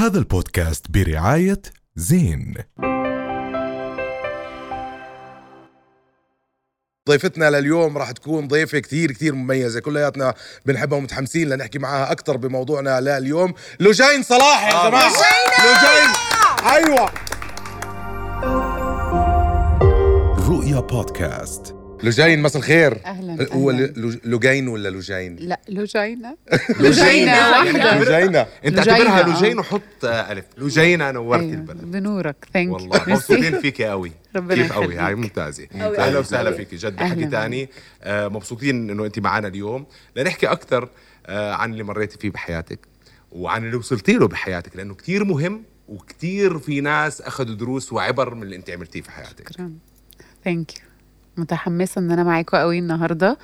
هذا البودكاست برعاية زين. ضيفتنا لليوم راح تكون ضيفة كثير كثير مميزة. كلياتنا بنحبها ومتحمسين لنحكي معاها أكثر بموضوعنا لليوم. لوجين صلاح يا جماعة. لوجين. أيوة. رؤيا بودكاست. لوجين مساء الخير. أهلاً، هو لوجين ولا لوجين؟ لا لوجينا لوجينا واحدة. لوجينا أنت اعتبرها. لوجين وحط ألف. لوجينا نورت أيوة، البلد. بنورك. thank you والله مبسوطين فيك قوي ربنا كيف قوي. هاي ممتازة. أهلا وسهلا فيك. جد حكي بك. تاني. آه، مبسوطين إنه أنت معنا اليوم. لنحكي أكثر آه، عن اللي مريتي فيه بحياتك وعن اللي وصلتي له بحياتك لأنه كثير مهم وكثير في ناس أخذوا دروس وعبر من اللي أنت عملتيه في حياتك. شكرا. thank you متحمسة إن أنا معاكم قوي النهاردة.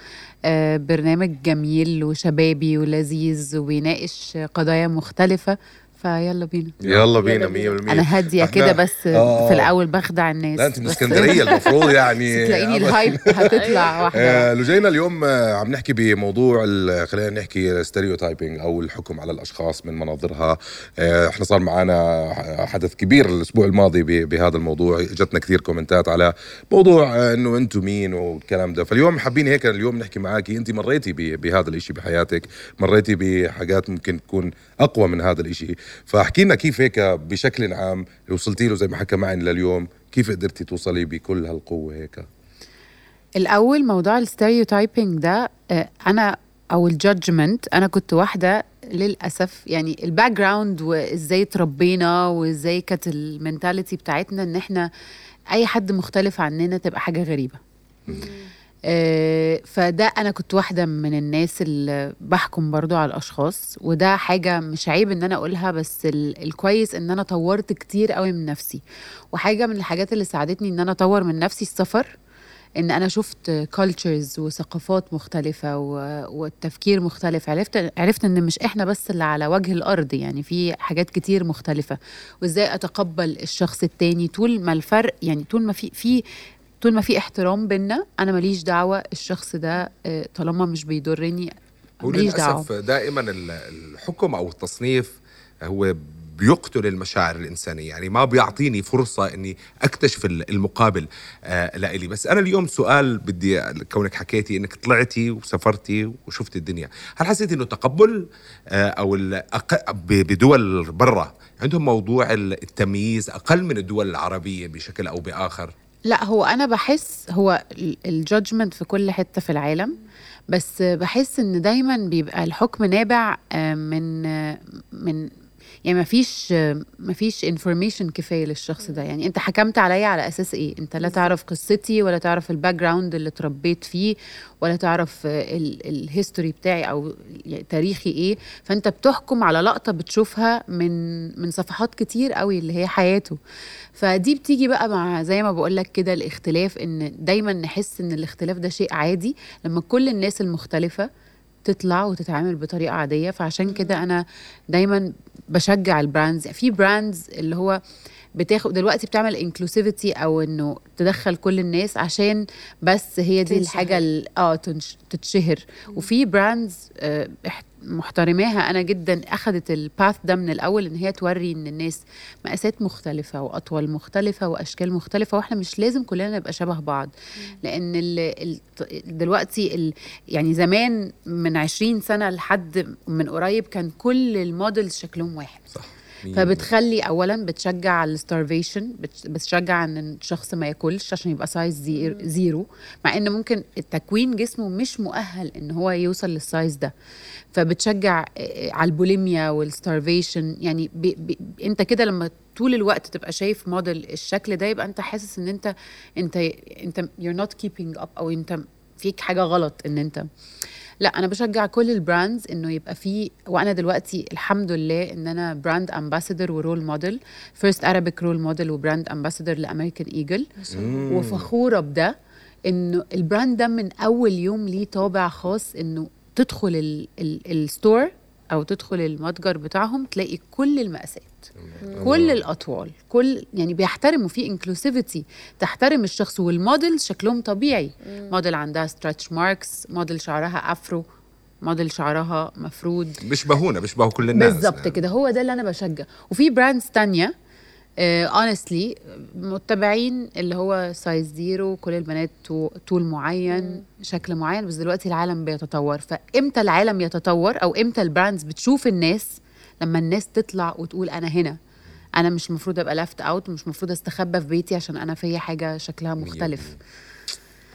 آه برنامج جميل وشبابي ولذيذ وبيناقش قضايا مختلفة فيلا بينا. يلا بينا 100% أنا إحنا- كده بس آه. في الأول بخدع الناس. لا أنت من اسكندرية المفروض يعني بس تلاقيني ال hype هتطلع واحدة آه، لجينا اليوم آه، عم نحكي بموضوع خلينا نحكي stereotyping أو الحكم على الأشخاص من مناظرها. آه، إحنا صار معنا حدث كبير الأسبوع الماضي ب- بهذا الموضوع. جتنا كثير كومنتات على موضوع آه، إنه أنتم مين والكلام ده. فاليوم حابين هيك اليوم نحكي معاكي. انت مريتي ب- بهذا الإشي بحياتك؟ مريتي بحاجات ممكن تكون أقوى من هذا الإشي؟ فاحكي لنا كيف هيك بشكل عام وصلتي له زي ما حكى معي لليوم كيف قدرتي توصلي بكل هالقوة هيك؟ الأول موضوع ال stereotyping ده آه، أنا أو ال judgement أنا كنت واحدة للأسف يعني ال background وإزاي اتربينا وإزاي كانت ال mentality بتاعتنا إن إحنا أي حد مختلف عننا تبقى حاجة غريبة. فده أنا كنت واحدة من الناس اللي بحكم برضو على الأشخاص وده حاجة مش عيب إن أنا أقولها بس ال- الكويس إن أنا طورت كتير قوي من نفسي. وحاجة من الحاجات اللي ساعدتني إن أنا أطور من نفسي السفر إن أنا شفت cultures وثقافات مختلفة والتفكير مختلف. عرفت عرفت إن مش إحنا بس اللي على وجه الأرض يعني في حاجات كتير مختلفة. وإزاي أتقبل الشخص التاني طول ما الفرق يعني طول ما في في طول ما في احترام بينا أنا ماليش دعوة الشخص ده آه، طالما مش بيضرني ماليش دعوة. وللاسف دائما ال- الحكم أو التصنيف هو بيقتل المشاعر الإنسانية يعني ما بيعطيني فرصة أني أكتشف ال- المقابل آه لإلي. بس أنا اليوم سؤال بدي كونك حكيتي أنك طلعتي وسافرتي وشفت الدنيا. هل حسيتي أنه تقبل آه أو بدول برا؟ عندهم موضوع التمييز أقل من الدول العربية بشكل أو بآخر؟ لا هو أنا بحس هو الجادجمنت في كل حتة في العالم بس بحس إن دايما بيبقى الحكم نابع آه، من آه، من يعني ما فيش ما فيش information كفاية للشخص ده. يعني انت حكمت عليا على أساس إيه؟ انت لا تعرف قصتي ولا تعرف ال background اللي اتربيت فيه ولا تعرف ال history بتاعي أو يعني تاريخي إيه. فأنت بتحكم على لقطة بتشوفها من من صفحات كتير قوي اللي هي حياته. فدي بتيجي بقى مع زي ما بقول لك كده الاختلاف إن دايما نحس إن الاختلاف ده شيء عادي لما كل الناس المختلفة تطلع وتتعامل بطريقة عادية. فعشان كده أنا دايما بشجع ال brands. في brands اللي هو بتاخد دلوقتي بتعمل inclusivity أو إنه تدخل كل الناس عشان بس هي دي تنشهر. الحاجة ال- آه تنش- تتشهر. وفي brands آه، اح- محترماها. أنا جدا اخذت ال path ده من الأول إن هي توري إن الناس مقاسات مختلفة واطوال مختلفة وأشكال مختلفة وإحنا مش لازم كلنا نبقى شبه بعض. لأن ال ال دلوقتي ال يعني زمان من 20 سنة لحد من قريب كان كل ال models شكلهم واحد. صح. فبتخلي اولا بتشجع ال starvation بتشجع إن الشخص ما ياكلش عشان يبقى size zer- zero مع إن ممكن التكوين جسمه مش مؤهل إن هو يوصل لل size ده. فبتشجع آه، على البوليميا وال starvation يعني بي بي أنت كده لما طول الوقت تبقى شايف موديل الشكل ده يبقى أنت حاسس إن أنت أنت أنت you're not keeping up أو أنت فيك حاجة غلط إن أنت. لا أنا بشجع كل ال brands إنه يبقى في وأنا دلوقتي الحمد لله إن أنا brand ambassador و role model first Arabic role model و brand ambassador ل American Eagle. وفخورة بده إنه ال brand ده من أول يوم ليه طابع خاص إنه تدخل ال- ال- ال store أو تدخل المتجر بتاعهم تلاقي كل المقاسات. كل الأطوال. كل يعني بيحترموا في inclusivity تحترم الشخص والموديل شكلهم طبيعي. موديل عندها stretch marks model شعرها afro model شعرها مفرود. بيشبهونا بيشبهوا كل الناس. بالظبط يعني. كده. هو ده اللي أنا بشجع. وفي brands تانية honestly متبعين اللي هو size zero كل البنات طول معين شكل معين. بس دلوقتي العالم بيتطور. فامتى العالم يتطور؟ أو إمتى ال brands بتشوف الناس لما الناس تطلع وتقول أنا هنا؟ أنا مش المفروض أبقى left out مش المفروض أستخبى في بيتي عشان أنا في حاجة شكلها مختلف.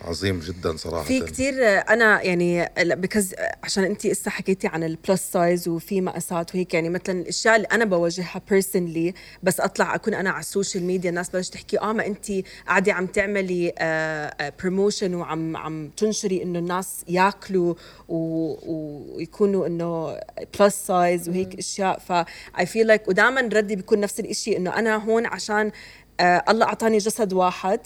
عظيم جدا صراحة. في كتير أنا يعني because عشان انت لسه حكيتي عن ال plus size وفي مقاسات وهيك يعني مثلا الأشياء اللي أنا بواجهها personally بس أطلع أكون أنا على ال social media الناس بلش تحكي آه ما انت قاعدة عم تعملي promotion وعم عم تنشري إنه الناس ياكلوا و- ويكونوا إنه plus size وهيك أشياء. ف I feel like ودائما ردي بيكون نفس الشيء إنه أنا هون عشان آه الله أعطاني جسد واحد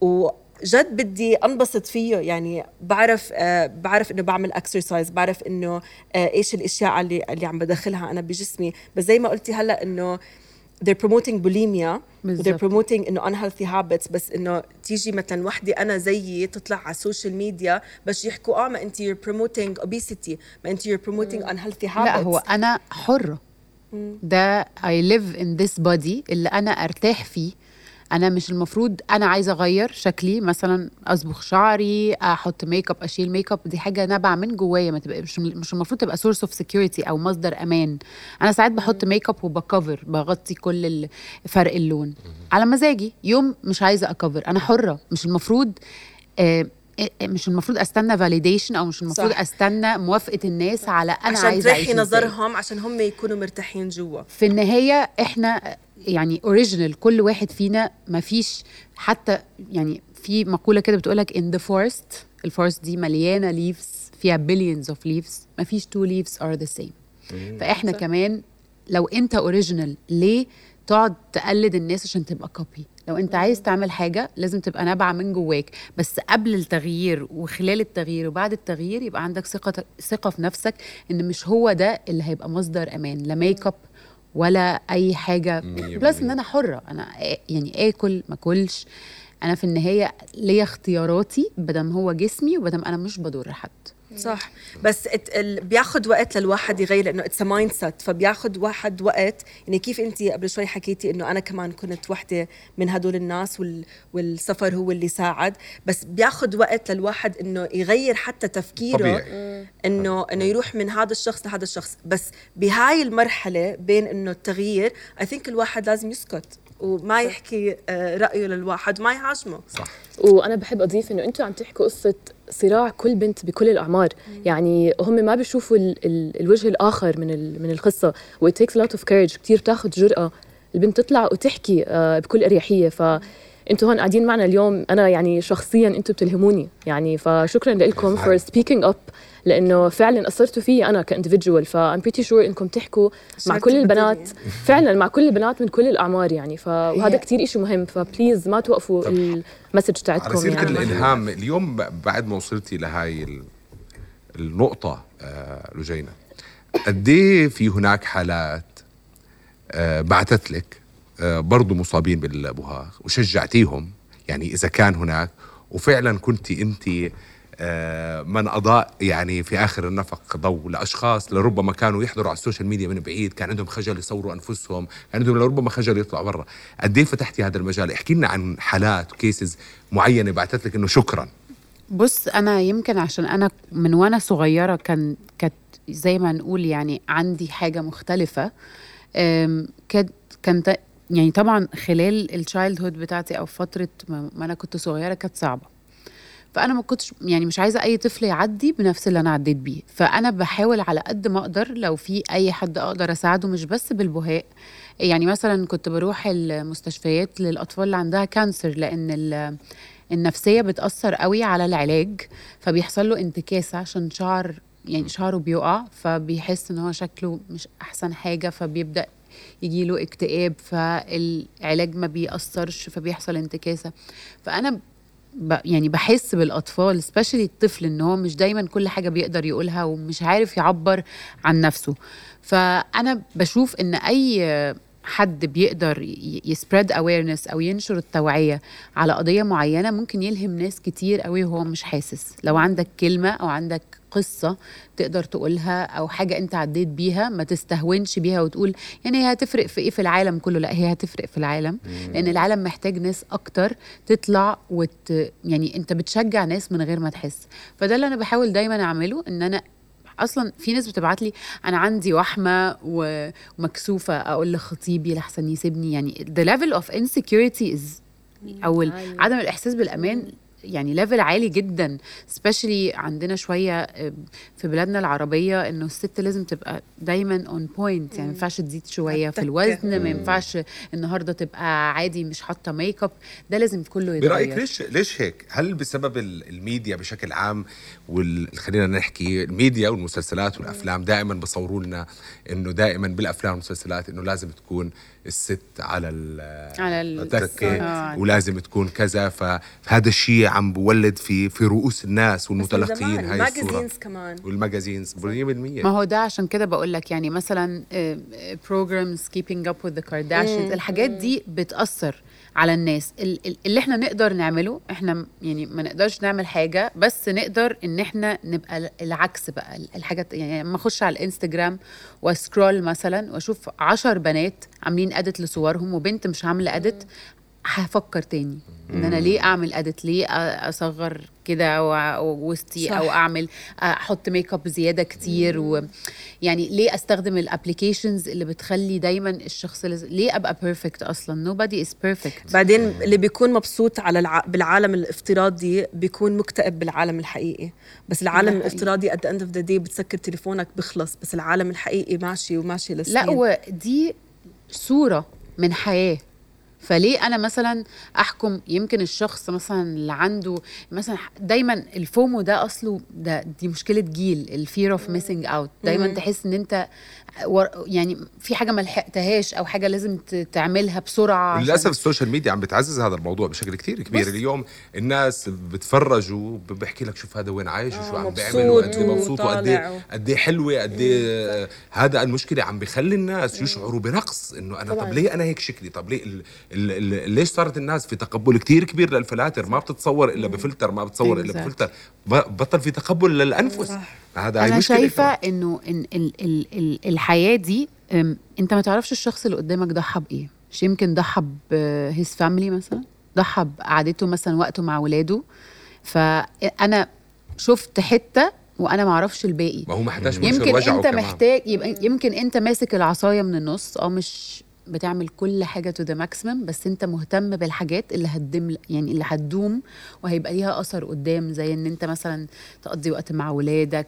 و جد بدي انبسط فيه يعني بعرف آه بعرف إنه بعمل exercise بعرف إنه آه إيش الأشياء اللي اللي عم بدخلها أنا بجسمي. بس زي ما قلتي هلأ إنه they're promoting bulimia بالظبط. they're promoting إنه unhealthy habits. بس إنه تيجي مثلا وحدة أنا زيي تطلع على ال social media بس يحكوا آه ما انت you're promoting obesity ما انت you're promoting unhealthy habits. لا هو أنا حره ده I live in this body اللي أنا أرتاح فيه. أنا مش المفروض أنا عايزة أغير شكلي مثلا أصبغ شعري أحط make up أشيل ميك اب دي حاجة نابعة من جوايا ما تبقى مش مش المفروض تبقى source of security أو مصدر أمان. أنا ساعات بحط make up وب cover بغطي كل فرق اللون. على مزاجي يوم مش عايزة ا cover أنا حرة. مش المفروض آه آه، مش المفروض أستنى validation أو مش المفروض صح. أستنى موافقة الناس على أنا عشان عايزة أعيش تريحي نظرهم عشان هم يكونوا مرتاحين جوا. في النهاية إحنا يعني original كل واحد فينا ما فيش حتى يعني في مقولة كده بتقولك in the forest ال forest دي مليانة leaves فيها billions of leaves ما فيش two leaves are the same. فإحنا كمان لو أنت original ليه تقعد تقلد الناس عشان تبقى copy لو أنت عايز تعمل حاجة لازم تبقى نابعة من جواك. بس قبل التغيير وخلال التغيير وبعد التغيير يبقى عندك ثقة ثقة في نفسك إن مش هو ده اللي هيبقى مصدر أمان. لا make up ولا أي حاجة. plus إن. أنا حرة. أنا يعني آكل ما أكلش. أنا في النهاية ليا اختياراتي مادام هو جسمي ومادام أنا مش بضر حد صح. بس. بياخد وقت للواحد يغير لأنه it's mindset فبياخد واحد وقت. يعني كيف انت قبل شوي حكيتي إنه أنا كمان كنت وحدة من هدول الناس وال... والسفر هو اللي ساعد. بس بياخد وقت للواحد إنه يغير حتى تفكيره طبيعي. انه إنه يروح من هذا الشخص لهذا الشخص. بس بهاي المرحلة بين إنه التغيير اي ثينك الواحد لازم يسكت وما يحكي آه، رأيه للواحد وما يهاجمه. صح. وأنا بحب أضيف إنه أنتم عم تحكوا قصة صراع كل بنت بكل الأعمار. يعني هم ما بيشوفوا ال ال الوجه الآخر من ال من القصة. و it takes a lot of courage. كثير بتاخذ جرأة. البنت تطلع وتحكي آه، بكل أريحية. ف أنتوا هون قاعدين معنا اليوم. أنا يعني شخصيا أنتوا بتلهموني. يعني فشكرا لكم for speaking up لأنه فعلا اثرتوا فيي أنا ك individual ف I'm pretty sure إنكم تحكوا مع كل البنات. فعلا مع كل البنات من كل الأعمار يعني ف وهذا كثير شيء مهم ف please ما توقفوا ال message تاعتكم سيرة يعني. الإلهام اليوم بعد ما وصلتي لهاي ال- النقطة آه لوجينا قد إيه في هناك حالات آه بعثت لك برضو مصابين بالبهاق وشجعتيهم. يعني إذا كان هناك وفعلا كنت انت آه من أضاء يعني في آخر النفق ضوء لأشخاص لربما كانوا يحضروا على ال social media من بعيد كان عندهم خجل يصوروا أنفسهم كان عندهم لربما خجل يطلعوا برا. قد إيه فتحتي هذا المجال؟ احكي لنا عن حالات و cases معينة بعثت لك إنه شكرا. بص أنا يمكن عشان أنا من وأنا صغيرة كان كانت زي ما نقول يعني عندي أم، كانت كانت يعني طبعا خلال التشايلد هود بتاعتي أو فترة ما أنا كنت صغيرة كانت صعبة. فأنا ما كنتش يعني مش عايزة أي طفل يعدي بنفس اللي أنا عديت بيه. فأنا بحاول على قد ما أقدر لو في أي حد أقدر أساعده مش بس بالبهاء. يعني مثلا كنت بروح المستشفيات للأطفال اللي عندها كانسر لأن ال- النفسية بتأثر قوي على العلاج فبيحصل له انتكاسة عشان شعر يعني شعره بيقع فبيحس إن هو شكله مش أحسن حاجة فبيبدأ يجي له اكتئاب فالعلاج ما بيأثرش فبيحصل انتكاسة. فأنا ب يعني بحس بالأطفال سبيشالي الطفل إن هو مش دايما كل حاجة بيقدر يقولها ومش عارف يعبر عن نفسه. فأنا بشوف إن أي حد بيقدر يسبريد اويرنس أو ينشر التوعية على قضية معينة ممكن يلهم ناس كتير قوي وهو مش حاسس. لو عندك كلمة أو عندك قصة تقدر تقولها أو حاجة أنت عديت بيها ما تستهونش بيها وتقول يعني هي هتفرق في إيه في العالم كله؟ لا هي هتفرق في العالم. لأن العالم محتاج ناس أكتر تطلع وت يعني أنت بتشجع ناس من غير ما تحس. فده اللي أنا بحاول دايما أعمله إن أنا أصلا في ناس بتبعت لي أنا عندي وحمة ومكسوفة أقول لخطيبي لحسن يسيبني. يعني the level of insecurity is أوي عالي. عدم الإحساس بالأمان يعني level عالي جدا. specially عندنا شوية في بلادنا العربية إنه الست لازم تبقى دايما on point يعني ما ينفعش تزيد شوية في. الوزن ما ينفعش النهارده تبقى عادي مش حاطة make up ده لازم كله يتغير. برأيك ليش ليش هيك؟ هل بسبب ال- الميديا بشكل عام وال خلينا نحكي الميديا والمسلسلات والأفلام دائما بصوروا لنا إنه دائما بالأفلام والمسلسلات إنه لازم تكون الست على ال- على ال- التكة آه. ولازم تكون كذا. فهذا الشيء عم بولد في في رؤوس الناس والمتلقين هاي الصورة. كمان. وال magazines 100% ما هو ده عشان كده بقول لك يعني مثلا programs Keeping Up with the Kardashians الحاجات دي بتأثر على الناس. ال- ال- اللي إحنا نقدر نعمله إحنا يعني ما نقدرش نعمل حاجة بس نقدر إن إحنا نبقى ال- العكس بقى. ال- الحاجات يعني لما أخش على الإنستجرام وأ scroll مثلا وأشوف عشر بنات عاملين edit لصورهم وبنت مش عاملة edit هفكر تاني. إن أنا ليه أعمل edit ليه أصغر كده و- ووسطي صح. أو اعمل أحط make up زيادة كتير و يعني ليه أستخدم ال applications اللي بتخلي دايما الشخص. ليه أبقى perfect أصلا؟ Nobody is perfect. بعدين اللي بيكون مبسوط على الع... بالعالم الافتراضي بيكون مكتئب بالعالم الحقيقي. بس العالم ده حقيقي. الافتراضي at the end of the day بتسكر تليفونك بخلص بس العالم الحقيقي ماشي وماشي لسنين لا ودي صورة من حياة. فليه أنا مثلا أحكم؟ يمكن الشخص مثلا اللي عنده مثلا دايما ال FOMO ده أصله ده دي مشكلة جيل ال fear of missing out دايما تحس إن أنت يعني في حاجة ما لحقتهاش أو حاجة لازم تعملها بسرعة للأسف ال social media عم بتعزز هذا الموضوع بشكل كتير كبير. اليوم الناس بتفرجوا بحكي لك شوف هذا وين عايش وشو آه، عم بيعمل وقد إيه مبسوط وقد إيه قد إيه حلوة قد إيه هذا المشكلة عم بخلي الناس يشعروا بنقص إنه أنا. طب ليه أنا هيك شكلي؟ طب ليه ليش صارت الناس في تقبل كتير كبير للفلاتر؟ ما بتتصور إلا بفلتر ما بتصور إلا. بفلتر. بطل في تقبل للأنفس. هذا أنا شايفة. إنه إن ال ال ال الحياة دي أنت ما تعرفش الشخص اللي قدامك ضحى بايه مش يمكن ضحى ب his family مثلا؟ ضحى بقعدته مثلا وقته مع ولاده. فأنا شفت حتة وأنا ما أعرفش الباقي. ما هو ما حداش يمكن أنت كمان. محتاج يبقى يمكن أنت ماسك العصاية من النص آه مش بتعمل كل حاجة to the maximum بس انت مهتم بالحاجات اللي هتدم يعني اللي هتدوم وهيبقى ليها أثر قدام زي إن انت مثلا تقضي وقت مع ولادك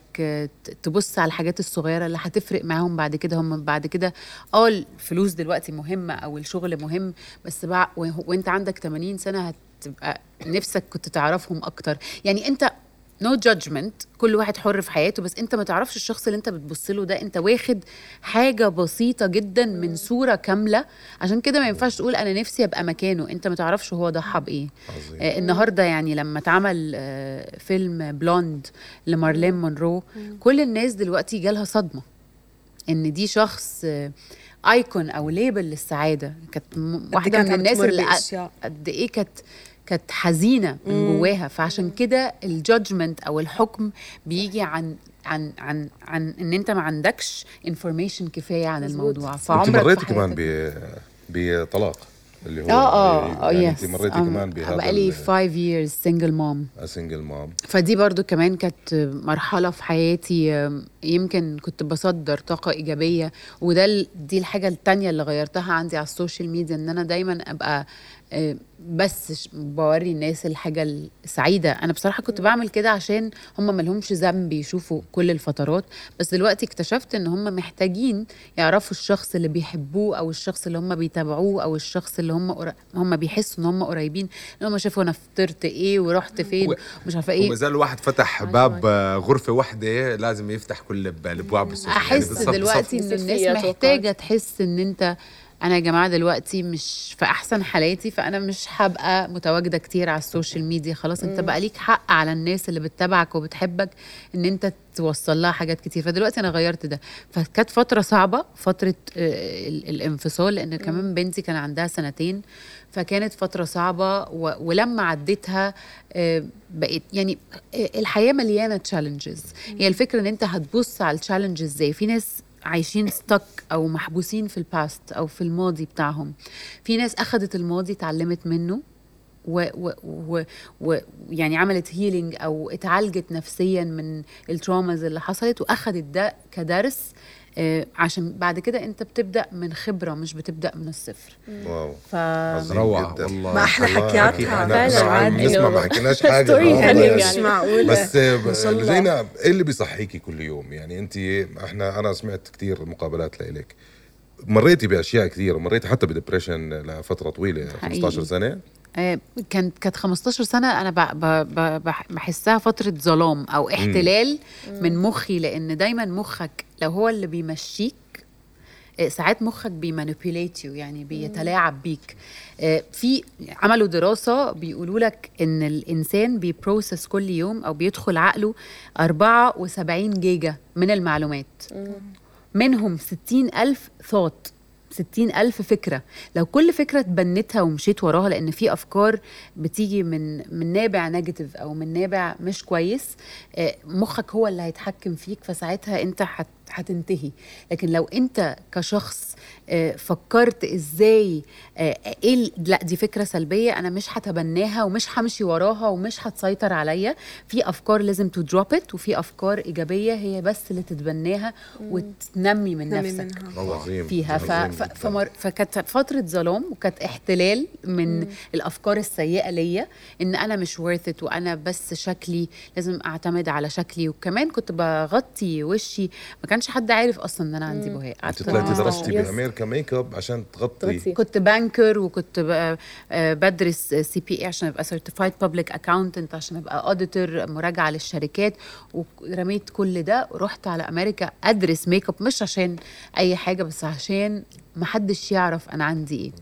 تبص على الحاجات الصغيرة اللي هتفرق معاهم بعد كده هم بعد كده آه الفلوس دلوقتي مهمة أو الشغل مهم بس وانت عندك 80 سنة هتبقى نفسك كنت تعرفهم أكتر. يعني انت no, no judgment كل واحد حر في حياته بس انت ما تعرفش الشخص اللي انت بتبص له ده. انت واخد حاجة بسيطة جدا من صورة كاملة. عشان كده ما ينفعش تقول أنا نفسي أبقى مكانه. انت ما تعرفش هو ضحى بايه عظيم. آه النهارده يعني لما اتعمل آه فيلم بلوند لمارلين مونرو كل الناس دلوقتي جالها صدمة. إن دي شخص آه icon أو label للسعادة. كانت م- واحدة من الناس اللي. قد إيه كانت كانت حزينة من جواها. فعشان كده ال judgment أو الحكم بيجي عن عن عن عن إن أنت ما عندكش information كفاية عن. الموضوع. أنت فعمرك مريتي في كمان بطلاق؟ اللي هو آه آه آه يعني yes أنت مريتي كمان بهذا بقالي 5 years single mom. single mom فدي برضو كمان كانت مرحلة في حياتي. يمكن كنت بصدر طاقة إيجابية. وده دي الحاجة التانية اللي غيرتها عندي على السوشيال ميديا إن أنا دايما أبقى أه، بس بوري الناس الحاجة السعيدة. أنا بصراحة كنت بعمل كده عشان هم ملهمش ذنب يشوفوا كل الفترات بس دلوقتي اكتشفت إن هم محتاجين يعرفوا الشخص اللي بيحبوه أو الشخص اللي هم بيتابعوه أو الشخص اللي هم قر- هم بيحسوا إن هم قريبين إن هم شافوا أنا فطرت إيه ورحت فين و- مش عارفة إيه. وما زال الواحد فتح باب غرفة واحدة لازم يفتح كل ب- الأبواب السوشيال أحس بالصف- دلوقتي إن بصير الناس فيها محتاجة تحس إن أنت أنا يا جماعة دلوقتي مش في أحسن حالاتي فأنا مش هبقى متواجدة كتير على السوشيال ميديا. خلاص أنت بقى ليك حق على الناس اللي بتتابعك وبتحبك إن أنت توصل لها حاجات كتير. فدلوقتي أنا غيرت ده. فكانت فترة صعبة فترة آه، ال- الانفصال لأن كمان بنتي كان عندها سنتين. فكانت فترة صعبة و... ولما عديتها آه، بقيت يعني آه، الحياة مليانة challenges هي الفكرة إن أنت هتبص على ال challenges إزاي؟ في ناس عايشين stuck أو محبوسين في ال past أو في الماضي بتاعهم. في ناس اخذت الماضي اتعلمت منه و, و, و, يعني عملت healing أو اتعالجت نفسيا من ال traumas اللي حصلت واخذت ده كدرس عشان بعد كده انت بتبدأ من خبرة مش بتبدأ من الصفر wow ف جداً. والله ما أحلى والله حكياتها. فعلاً. ما حكيناش حاجة آه، يعني. مش معقولة بس الله. زينب إيه اللي بيصحيكي كل يوم يعني أنت إحنا أنا سمعت كثير مقابلات لإلك مريتي بأشياء كثير ومريتي حتى ب depression لفترة طويلة 15 سنة آه، كانت كانت 15 سنة أنا ب- ب- ب- بح- بحسها فترة ظلام أو احتلال من مخي لأن دايما مخك لو هو اللي بيمشيك آه، ساعات مخك بي manipulate you يعني بيتلاعب بيك. آه، في عملوا دراسة بيقولوا لك إن الإنسان بي process كل يوم أو بيدخل عقله 74 جيجا من المعلومات. منهم 60 ألف ثوت 60 ألف فكرة. لو كل فكرة تبنتها ومشيت وراها لأن في أفكار بتيجي من من نابع negative أو من نابع مش كويس آه، مخك هو اللي هيتحكم فيك فساعتها أنت هت هتنتهي. لكن لو انت كشخص آه، فكرت إزاي آه، إيه لا دي فكرة سلبية أنا مش هتبناها ومش همشي وراها ومش هتسيطر عليا. في افكار لازم to drop it وفي افكار ايجابية هي بس اللي تتبناها وتنمي من تنمي نفسك منها. فيها. ف... عظيم ف... جداً. فمر... فكانت فترة ظلام وكانت احتلال من الافكار السيئة ليا ان أنا مش worth it وأنا بس شكلي لازم اعتمد على شكلي. وكمان كنت بغطي وشي ما كانش حد عارف أصلا إن أنا عندي بهاق انت طلعتي. درستي. بأمريكا ميك أب عشان تغطي. كنت banker وكنت ب- آه، بدرس CPA عشان أبقى certified public accountant عشان أبقى auditor مراجعة للشركات ورميت كل ده ورحت على أمريكا أدرس ميك أب مش عشان أي حاجة بس عشان محدش يعرف أنا عندي إيه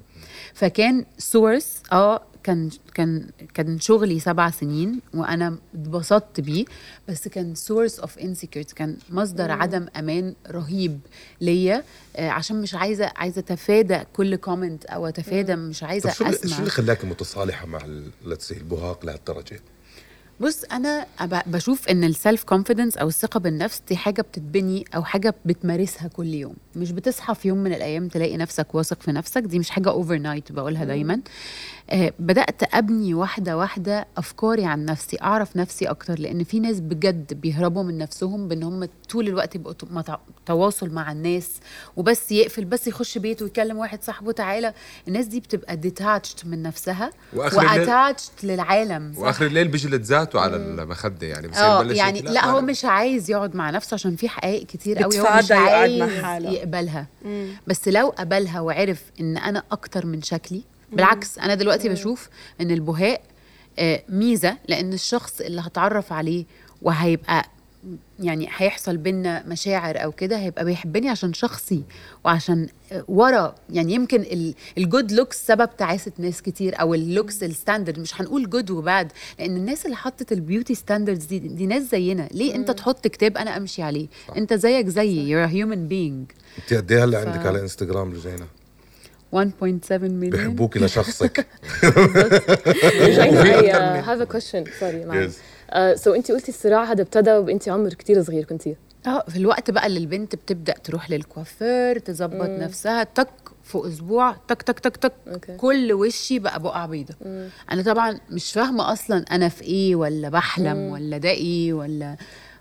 فكان source آه كان كان كان شغلي سبع سنين وأنا اتبسطت بيه بس كان source of insecurity كان مصدر عدم أمان رهيب ليا آه، عشان مش عايزة عايزة أتفادى كل comment أو أتفادى مش عايزة طب شو اللي- شو اسمع اللي خلاكي متصالحة مع البهاق لهالدرجة؟ بص أنا بشوف إن ال self confidence أو الثقة بالنفس دي حاجة بتتبني أو حاجة بتمارسها كل يوم. مش بتصحى في يوم من الأيام تلاقي نفسك واثق في نفسك. دي مش حاجة overnight بقولها دايما. آه بدأت أبني واحدة واحدة أفكاري عن نفسي أعرف نفسي أكتر لأن في ناس بجد بيهربوا من نفسهم بإن هم طول الوقت يبقوا تواصل مع الناس وبس يقفل بس يخش بيته ويكلم واحد صاحبه تعالى. الناس دي بتبقى ديتاتشد من نفسها واتاتشد للعالم. وآخر الليل بيجلد ذاته على المخده يعني بصير آه يبلش يعني يقول لا هو مش عايز يقعد مع نفسه عشان في حقائق كتير قوي هو مش يقعد مع عايز حاله. يقبلها بس لو قبلها وعرف إن أنا أكتر من شكلي بالعكس أنا دلوقتي بشوف إن البهاء آه، ميزة لأن الشخص اللي هتعرف عليه وهيبقى يعني هيحصل بينا مشاعر أو كده هيبقى بيحبني عشان شخصي وعشان ورا. يعني يمكن ال good looks سبب تعاسة ناس كتير أو ال looks ال standard مش هنقول good و bad لأن الناس اللي حطت ال beauty standards دي دي ناس زينا. ليه أنت تحط كتاب أنا أمشي عليه؟ أنت زيك زيي a human being. أنت قد إيه هلا ف- عندك على انستغرام لجينا؟ 1.7 مليون بحبوكي لشخصك رجعنا I have a question sorry Yes. so انت قلتي الصراع هذا ابتدى وانت عمر كتير صغير كنتي. آه في الوقت بقى اللي البنت بتبدأ تروح للكوافير تظبط نفسها تك في أسبوع تك تك تك تك okay. كل وشي بقى بقع بيضة. أنا طبعا مش فاهمة أصلا أنا في إيه ولا بحلم ولا ده إيه ولا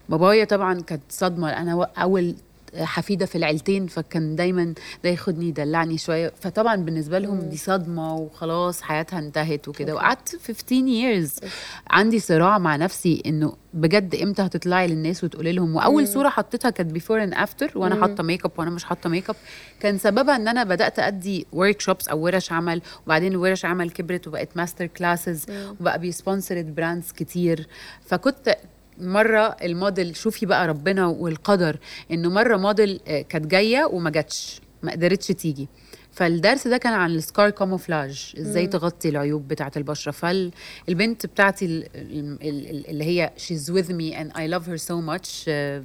بابايا طبعا كانت صدمة. أنا أول حفيدة في العيلتين فكان دايما ده ياخدني يدلعني شوية. فطبعا بالنسبة لهم دي صدمة وخلاص حياتها انتهت وكده. وقعدت 15 years عندي صراع مع نفسي إنه بجد إمتى هتطلعي للناس وتقولي لهم؟ وأول صورة حطيتها كانت before and after وأنا حاطة ميك اب وأنا مش حاطة ميك اب كان سببها إن أنا بدأت أدي workshops أو ورش عمل وبعدين الورش عمل كبرت وبقت master classes وبقى بي sponsored brands كتير. فكنت مرة الموديل شوفي بقى ربنا والقدر إنه مرة موديل آه، كانت جاية وما جاتش ما قدرتش تيجي. فالدرس ده كان عن ال scar camouflage إزاي تغطي العيوب بتاعة البشرة. فالبنت بتاعتي ال- ال- ال- اللي هي she's with me and I love her so much آه،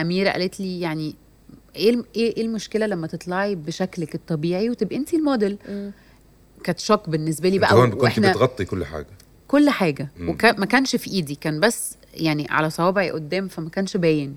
أميرة قالت لي يعني إيه الم- إيه إيه المشكلة لما تطلعي بشكلك الطبيعي وتبقي انت الموديل؟ كانت shock بالنسبة لي بقى كنت بتغطي كل حاجة. كل حاجة. وما كانش في إيدي كان بس يعني على صوابعي قدام فما كانش باين.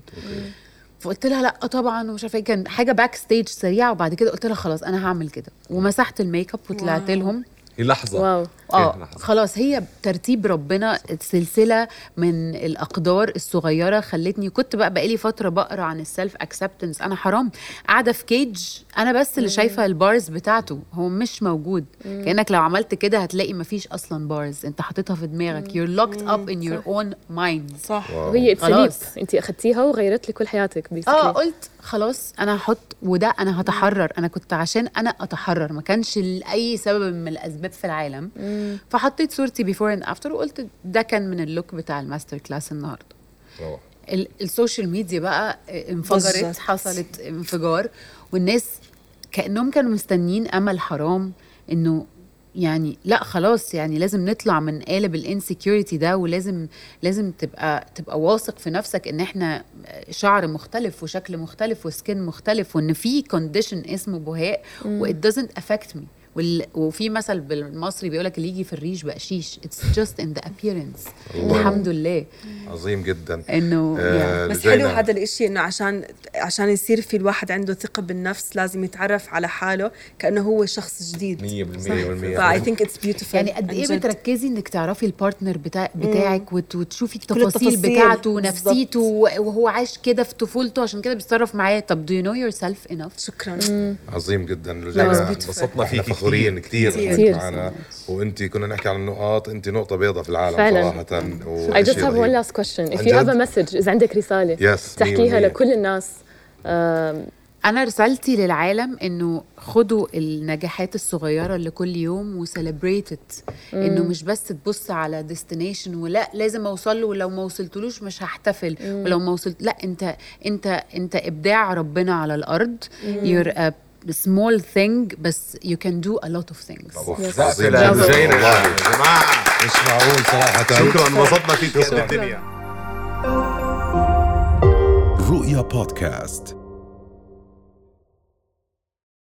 فقلت لها لأ طبعا ومش عارفة إيه كان حاجة backstage سريعة وبعد كده قلت لها خلاص أنا هعمل كده. ومسحت الميك اب وطلعت لهم. هي لحظة. wow. آه لحظة. خلاص هي ترتيب ربنا سلسله من الأقدار الصغيرة خلتني كنت بقى بقالي فترة بقرأ عن ال self acceptance أنا حرام. قاعدة في cage أنا بس اللي شايفة ال bars بتاعته. هو مش موجود. كأنك لو عملت كده هتلاقي مفيش أصلا bars أنت حاططها في دماغك. you're locked up in your own mind. صح. وهي خلاص. أنت اخذتيها وغيرت لك كل حياتك آه basically. قلت خلاص أنا هحط وده أنا هتحرر. أنا كنت عشان أنا أتحرر. ما كانش لأي سبب من الاسباب في العالم. فحطيت صورتي before and after وقلت ده كان من ال look بتاع ال master class النهارده. ال social media بقى انفجرت ضجت. حصلت انفجار. والناس كأنهم كانوا مستنيين أمل حرام إنه يعني لا خلاص يعني لازم نطلع من قالب ال insecurity ده ولازم لازم تبقى تبقى واثق في نفسك إن إحنا شعر مختلف وشكل مختلف و skin مختلف وإن في condition اسمه بهاق و it doesn't affect me. وال... وفي مثل بالمصري بيقول لك اللي يجي في الريش بقشيش it's just in the appearance. الله. الحمد لله. عظيم جدا. إنه آه، يعني. بس. حلو هذا الإشي إنه عشان عشان يصير في الواحد عنده ثقة بالنفس لازم يتعرف على حاله كأنه هو شخص جديد. 100% ف I think it's beautiful يعني قد إيه بتركزي إنك تعرفي ال partner بتاع بتاعك وت- وتشوفي كل التفاصيل. التفاصيل. بتاعته. ونفسيته وهو عايش كده في طفولته. عشان كده بيتصرف معاه طب do you know yourself enough? شكرا. عظيم جدا. انبسطنا إحنا فخورين كثير كتير. معنا. وانت كنا نحكي عن النقاط انت نقطة بيضاء في العالم فعلاً. صراحة I just have one last question. If عن you have a جد؟ message إذا عندك رسالة Yes, تحكيها 100%. لكل الناس. أنا رسالتي للعالم إنه خدوا النجاحات الصغيرة اللي كل يوم و celebrate إنه مش بس تبص على destination ولا لازم أوصل له ولو ما وصلتلوش مش هحتفل. ولو ما وصلت لا أنت أنت أنت إبداع ربنا على الأرض. you're a small thing بس you can do a lot of things. والله. يا جماعة. مش معقول صراحة. شكرا انبسطنا فيك. قد الدنيا رؤيا بودكاست.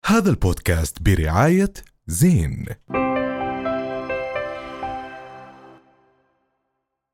هذا البودكاست برعاية زين.